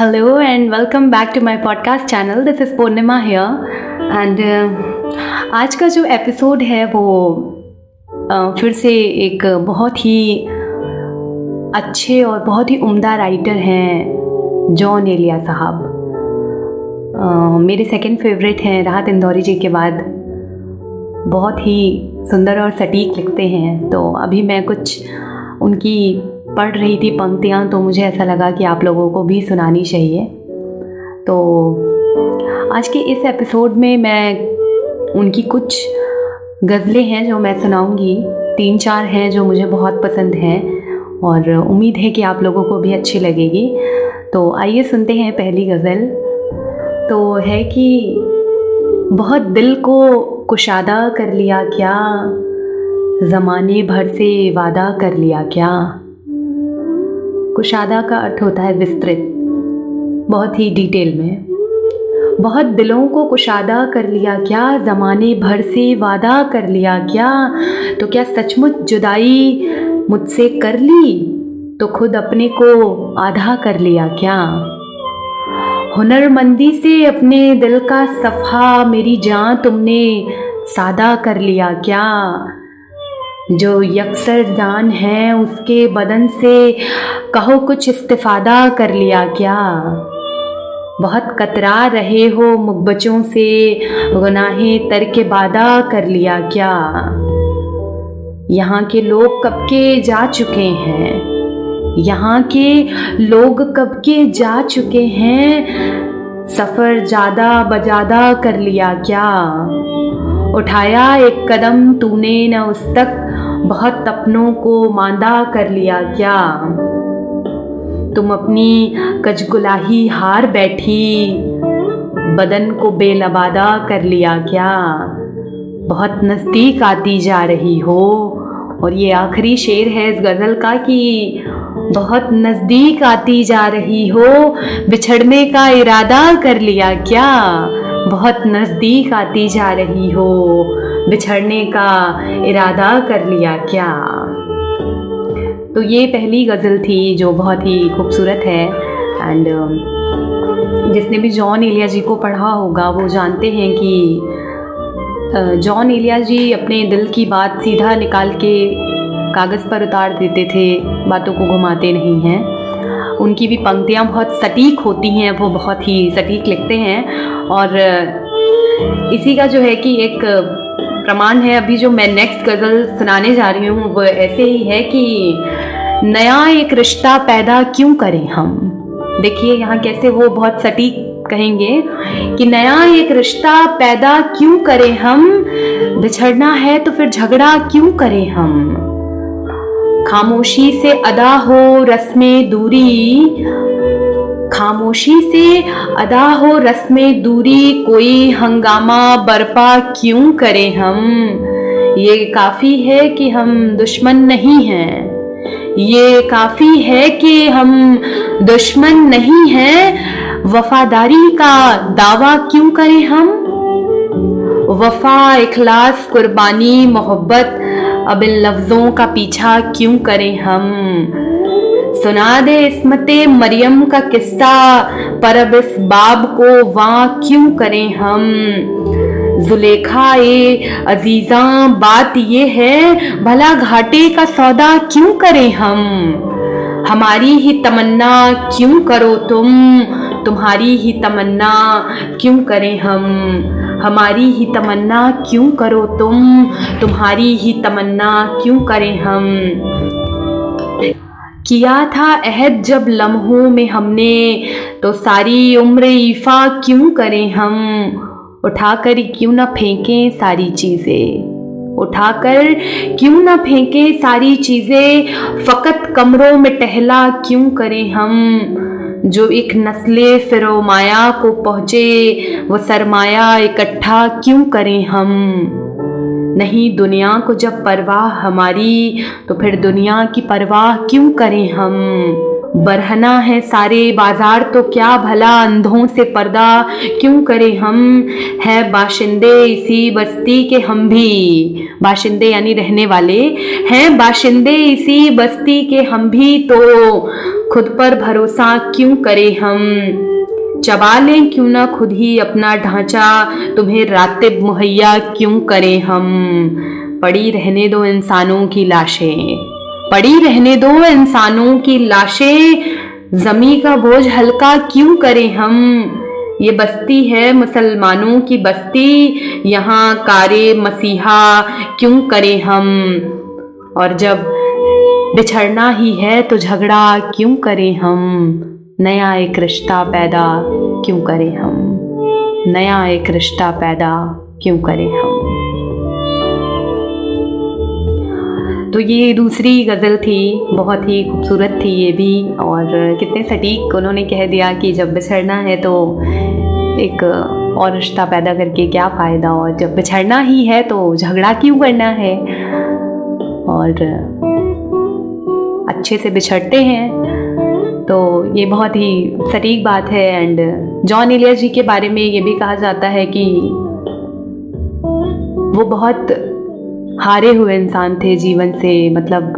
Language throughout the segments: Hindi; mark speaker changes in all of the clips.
Speaker 1: And welcome back to my podcast channel. This is Purnima here. And uh, आज का जो एपिसोड है वो uh, फिर से एक बहुत ही अच्छे और बहुत ही उम्दा राइटर हैं जॉन एलिया साहब। Uh, मेरे सेकंड फेवरेट हैं राहत इंदौरी जी के बाद। बहुत ही सुंदर और सटीक लिखते हैं। तो अभी मैं कुछ उनकी पढ़ रही थी पंक्तियाँ तो मुझे ऐसा लगा कि आप लोगों को भी सुनानी चाहिए। तो आज के इस एपिसोड में मैं उनकी कुछ गज़लें हैं जो मैं सुनाऊँगी। तीन चार हैं जो मुझे बहुत पसंद हैं और उम्मीद है कि आप लोगों को भी अच्छी लगेगी। तो आइए सुनते हैं पहली गज़ल। तो है कि बहुत दिल को कुशादा कर लिया क्या? ज़माने भर से वादा कर लिया क्या? कुशादा का अर्थ होता है विस्तृत। बहुत ही डिटेल में। बहुत दिलों को कुशादा कर लिया क्या, ज़माने भर से वादा कर लिया क्या तो क्या सचमुच जुदाई मुझसे कर ली तो खुद अपने को आधा कर लिया क्या? हुनरमंदी से अपने दिल का सफ़ा, मेरी जान तुमने सादा कर लिया क्या? जो यकसर जान है, उसके बदन से कहो कुछ इस्तिफादा कर लिया क्या? बहुत कतरा रहे हो मुकबचों से, गुनाहें तर के बादा कर लिया क्या? यहाँ के लोग कब के जा चुके हैं? यहाँ के लोग कब के जा चुके हैं? सफ़र ज़्यादा बजादा कर लिया क्या? उठाया एक कदम तूने न उस तक बहुत अपनों को मांदा कर लिया क्या? तुम अपनी कजगुलाही हार बैठी, बदन को बेलबादा कर लिया क्या? बहुत नज़दीक आती जा रही हो, और ये आखिरी शेर है इस गज़ल का कि बहुत नज़दीक आती जा रही हो, बिछड़ने का इरादा कर लिया क्या? बहुत नज़दीक आती जा रही हो। बिछड़ने का इरादा कर लिया क्या? तो ये पहली गज़ल थी जो बहुत ही खूबसूरत है। एंड um, जिसने भी जॉन एलिया जी को पढ़ा होगा वो जानते हैं कि जॉन एलिया जी अपने दिल की बात सीधा निकाल के कागज़ पर उतार देते थे बातों को घुमाते नहीं हैं। उनकी भी पंक्तियाँ बहुत सटीक होती हैं, वो बहुत ही सटीक लिखते हैं। और इसी का जो है कि एक प्रमाण है, अभी जो मैं नेक्स्ट गज़ल सुनाने जा रही हूँ, वो ऐसे ही है कि, नया एक रिश्ता पैदा क्यों करें हम? देखिए, यहाँ कैसे वो बहुत सटीक कहेंगे कि नया एक रिश्ता पैदा क्यों करें हम? बिछड़ना है तो फिर झगड़ा क्यों करें हम? खामोशी से अदा हो रस्में दूरी। खामोशी से अदा हो रस्में दूरी, कोई हंगामा बर्पा क्यों करें हम? ये काफ़ी है कि हम दुश्मन नहीं हैं। ये काफ़ी है कि हम दुश्मन नहीं हैं। वफादारी का दावा क्यों करें हम? वफा, इखलास, कुर्बानी, मोहब्बत अब इन लफ्ज़ों का पीछा क्यों करें हम? सुना दे इसमते मरियम का किस्सा, पर अब इस बाब को वहाँ क्यों करें हम? जुलेखा ए अजीजा, बात ये है, भला घाटे का सौदा क्यों करें हम? हमारी ही तमन्ना क्यों करो तुम? तुम्हारी ही तमन्ना क्यों करें हम? हमारी ही तमन्ना क्यों करो तुम? तुम्हारी ही तमन्ना क्यों करें हम? किया था अहद जब लम्हों में हमने तो सारी उम्र ईफा क्यों करें हम? उठाकर क्यों ना फेंकें सारी चीज़ें? उठाकर क्यों ना फेंकें सारी चीज़ें? फ़कत कमरों में टहला क्यों करें हम? जो एक नस्ले फिरोमाया को पहुँचे, वो सरमाया इकट्ठा क्यों करें हम? नहीं दुनिया को जब परवाह हमारी तो फिर दुनिया की परवाह क्यों करें हम? बरहना है सारे बाज़ार तो क्या भला अंधों से पर्दा क्यों करें हम? है बाशिंदे इसी बस्ती के हम भी। बाशिंदे यानी रहने वाले, हैं बाशिंदे इसी बस्ती के हम भी तो। खुद पर भरोसा क्यों करें हम? चबा लें क्यों ना खुद ही अपना ढांचा? तुम्हें रातिब मुहैया क्यों करें हम? पड़ी रहने दो इंसानों की लाशें। पड़ी रहने दो इंसानों की लाशें। जमी का बोझ हल्का क्यों करें हम? ये बस्ती है मुसलमानों की बस्ती। यहाँ कारे मसीहा क्यों करें हम? और जब बिछड़ना ही है तो झगड़ा क्यों करें हम? नया एक रिश्ता पैदा क्यों करें हम? नया एक रिश्ता पैदा क्यों करें हम? तो ये दूसरी गज़ल थी, बहुत ही खूबसूरत थी ये भी और कितने सटीक उन्होंने कह दिया कि जब बिछड़ना है तो एक और रिश्ता पैदा करके क्या फ़ायदा और जब बिछड़ना ही है तो झगड़ा क्यों करना है? और अच्छे से बिछड़ते हैं। तो ये बहुत ही सटीक बात है एंड जॉन एलियस जी के बारे में ये भी कहा जाता है कि वो बहुत हारे हुए इंसान थे जीवन से मतलब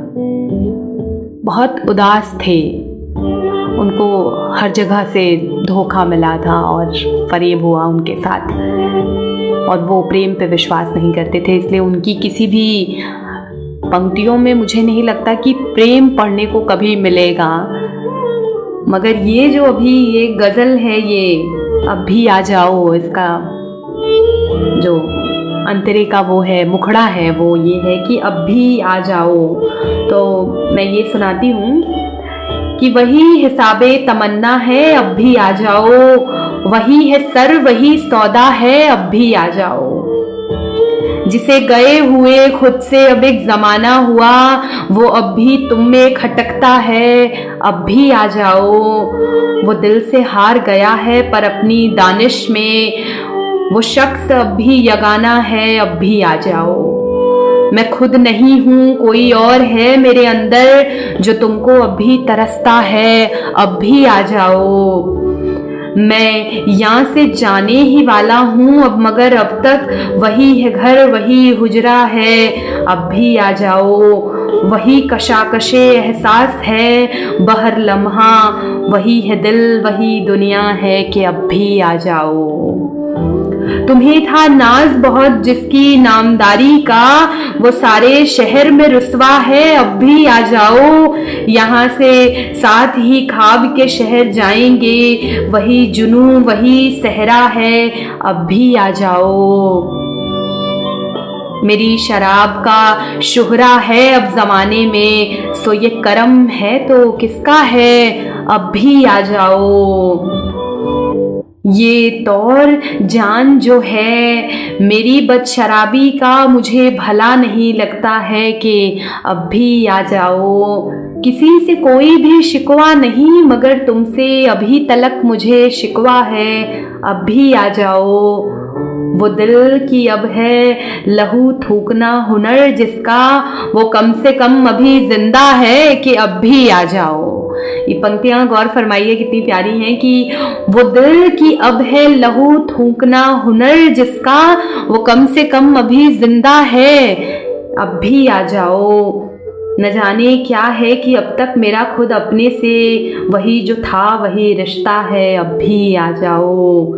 Speaker 1: बहुत उदास थे। उनको हर जगह से धोखा मिला था और फरेब हुआ उनके साथ। और वो प्रेम पे विश्वास नहीं करते थे, इसलिए उनकी किसी भी पंक्तियों में मुझे नहीं लगता कि प्रेम पढ़ने को कभी मिलेगा। मगर ये जो अभी ये गज़ल है ये, अब भी आ जाओ, इसका जो अंतरे का वो है, मुखड़ा है, वो ये है कि अब भी आ जाओ। तो मैं ये सुनाती हूँ कि वही हिसाबे तमन्ना है, अब भी आ जाओ। वही है सर, वही सौदा है, अब भी आ जाओ। जिसे गए हुए खुद से अब एक जमाना हुआ, वो अब भी तुम में खटकता है। अब भी आ जाओ। वो दिल से हार गया है, पर अपनी दानिश में वो शख्स अब भी यगाना है, अब भी आ जाओ। मैं खुद नहीं हूँ, कोई और है मेरे अंदर, जो तुमको अभी तरसता है। अब भी आ जाओ। मैं यहाँ से जाने ही वाला हूँ, अब मगर अब तक वही है घर, वही हुजरा है। अब भी आ जाओ, वही कशाकशे एहसास है। बहर लम्हा, वही है दिल, वही दुनिया है कि अब भी आ जाओ। तुम्हें था नाज बहुत, जिसकी नामदारी का वो सारे शहर में रुसवा है। अब भी आ जाओ, यहाँ से साथ ही खाब के शहर जाएँगे। वही जुनू, वही सहरा है, अब भी आ जाओ। मेरी शराब का शुहरा है अब जमाने में, सो ये करम है तो किसका है? अब भी आ जाओ। ये तौर जान जो है, मेरी बद शराबी का मुझे भला नहीं लगता है कि अब भी आ जाओ। किसी से कोई भी शिकवा नहीं, मगर तुमसे अभी तलक मुझे शिकवा है, अब भी आ जाओ। वो दिल की अब है, लहू थूकना हुनर जिसका, वो कम से कम अभी ज़िंदा है कि अब भी आ जाओ। ये पंक्तियाँ गौर फरमाइए, कितनी प्यारी हैं कि वो दिल की अब है लहू थूकना हुनर जिसका, वो कम से कम अभी ज़िंदा है। अब भी आ जाओ। न जाने क्या है कि अब तक मेरा खुद अपने से वही जो था, वही रिश्ता है, अब भी आ जाओ।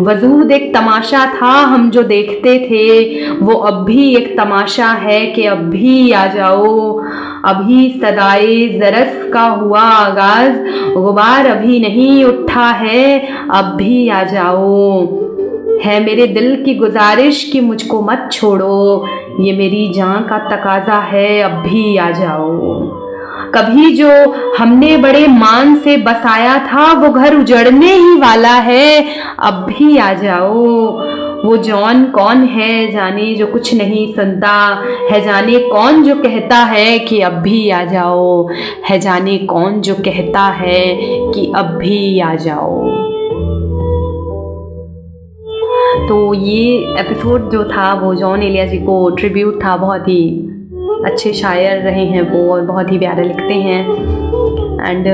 Speaker 1: वजूद एक तमाशा था, हम जो देखते थे, वो अब भी एक तमाशा है कि अब भी आ जाओ। अभी सदाए जरस का हुआ आगाज़, गुबार अभी नहीं उठा है, अब भी आ जाओ। है मेरे दिल की गुजारिश कि मुझको मत छोड़ो, ये मेरी जान का तकाजा है, अब भी आ जाओ। कभी जो हमने बड़े मान से बसाया था, वो घर उजड़ने ही वाला है, अब भी आ जाओ। वो जॉन कौन है जाने जो कुछ नहीं सुनता? है जाने कौन जो कहता है कि अब भी आ जाओ? है जाने कौन जो कहता है कि अब भी आ जाओ? तो ये एपिसोड जो था, वो जॉन एलिया जी को ट्रिब्यूट था, बहुत ही अच्छे शायर रहे हैं वो और बहुत ही प्यारे लिखते हैं। एंड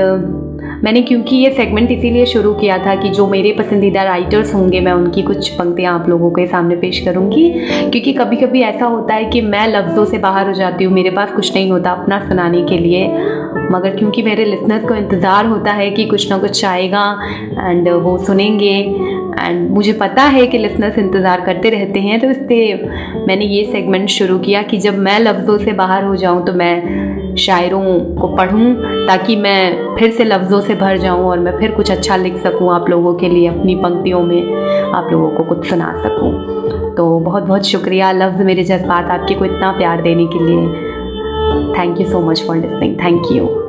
Speaker 1: मैंने क्योंकि ये सेगमेंट इसीलिए शुरू किया था कि जो मेरे पसंदीदा राइटर्स होंगे, मैं उनकी कुछ पंक्तियाँ आप लोगों के सामने पेश करूँगी। क्योंकि कभी कभी ऐसा होता है कि मैं लफ्ज़ों से बाहर हो जाती हूँ, मेरे पास कुछ नहीं होता अपना सुनाने के लिए। मगर क्योंकि मेरे लिसनर्स को इंतज़ार होता है कि कुछ ना कुछ आएगा एंड वो सुनेंगे। एंड मुझे पता है कि लिसनर्स इंतज़ार करते रहते हैं तो इसलिए मैंने ये सेगमेंट शुरू किया कि जब मैं लफ्ज़ों से बाहर हो जाऊँ तो मैं शायरों को पढूं ताकि मैं फिर से लफ्ज़ों से भर जाऊँ और मैं फिर कुछ अच्छा लिख सकूँ आप लोगों के लिए अपनी पंक्तियों में, आप लोगों को कुछ सुना सकूँ। तो बहुत बहुत शुक्रिया लफ्ज़ मेरे जज्बात आपके को इतना प्यार देने के लिए। Thank you so much for listening thank you